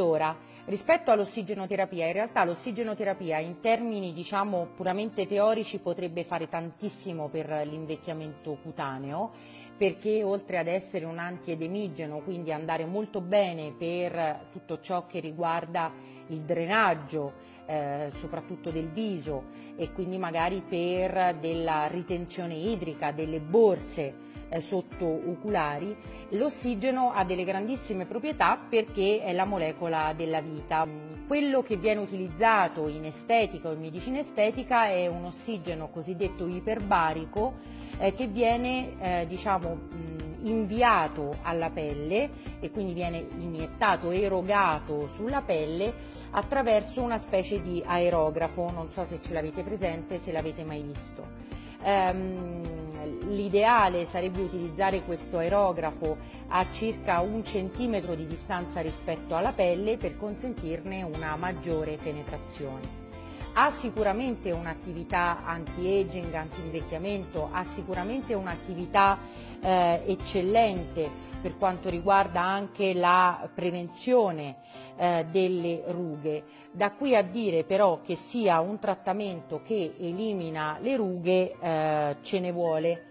Allora, rispetto all'ossigenoterapia, in realtà l'ossigenoterapia in termini diciamo puramente teorici potrebbe fare tantissimo per l'invecchiamento cutaneo perché oltre ad essere un antiedemigeno, quindi andare molto bene per tutto ciò che riguarda il drenaggio, eh, soprattutto del viso e quindi magari per della ritenzione idrica, delle borse, eh, oculari, l'ossigeno ha delle grandissime proprietà perché è la molecola della vita. Quello che viene utilizzato in estetica o in medicina estetica è un ossigeno cosiddetto iperbarico eh, che viene eh, diciamo, inviato alla pelle e quindi viene iniettato, erogato sulla pelle attraverso una specie di aerografo, non so se ce l'avete presente, se l'avete mai visto. Um, l'ideale sarebbe utilizzare questo aerografo a circa un centimetro di distanza rispetto alla pelle per consentirne una maggiore penetrazione. Ha sicuramente un'attività anti-aging, anti-invecchiamento, ha sicuramente un'attività eh, eccellente per quanto riguarda anche la prevenzione eh, delle rughe. Da qui a dire però che sia un trattamento che elimina le rughe eh, ce ne vuole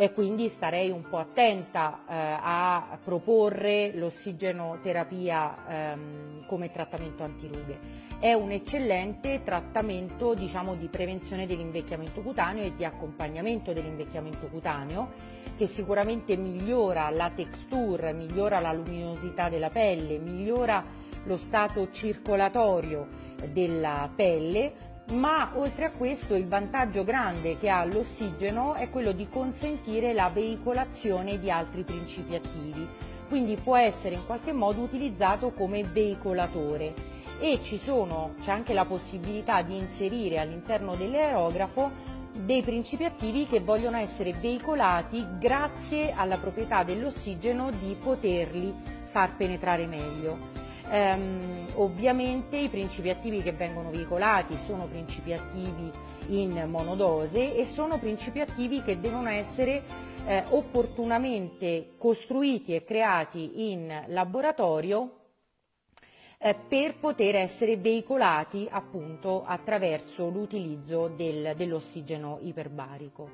e quindi starei un po' attenta eh, a proporre l'ossigenoterapia ehm, come trattamento antirughe. È un eccellente trattamento diciamo, di prevenzione dell'invecchiamento cutaneo e di accompagnamento dell'invecchiamento cutaneo che sicuramente migliora la texture, migliora la luminosità della pelle, migliora lo stato circolatorio della pelle ma oltre a questo il vantaggio grande che ha l'ossigeno è quello di consentire la veicolazione di altri principi attivi, quindi può essere in qualche modo utilizzato come veicolatore e c'è anche la possibilità di inserire all'interno dell'aerografo dei principi attivi che vogliono essere veicolati grazie alla proprietà dell'ossigeno di poterli far penetrare meglio. Ehm, ovviamente i principi attivi che vengono veicolati sono principi attivi in monodose e sono principi attivi che devono essere eh, opportunamente costruiti e creati in laboratorio eh, per poter essere veicolati appunto attraverso l'utilizzo del, dell'ossigeno iperbarico.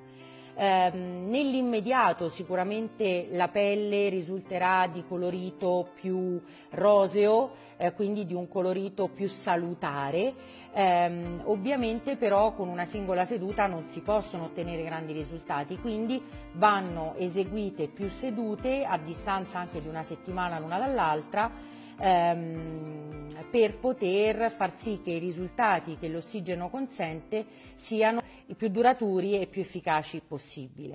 Eh, nell'immediato sicuramente la pelle risulterà di colorito più roseo, eh, quindi di un colorito più salutare, eh, ovviamente però con una singola seduta non si possono ottenere grandi risultati, quindi vanno eseguite più sedute a distanza anche di una settimana l'una dall'altra ehm, per poter far sì che i risultati che l'ossigeno consente siano i più duraturi e più efficaci possibile.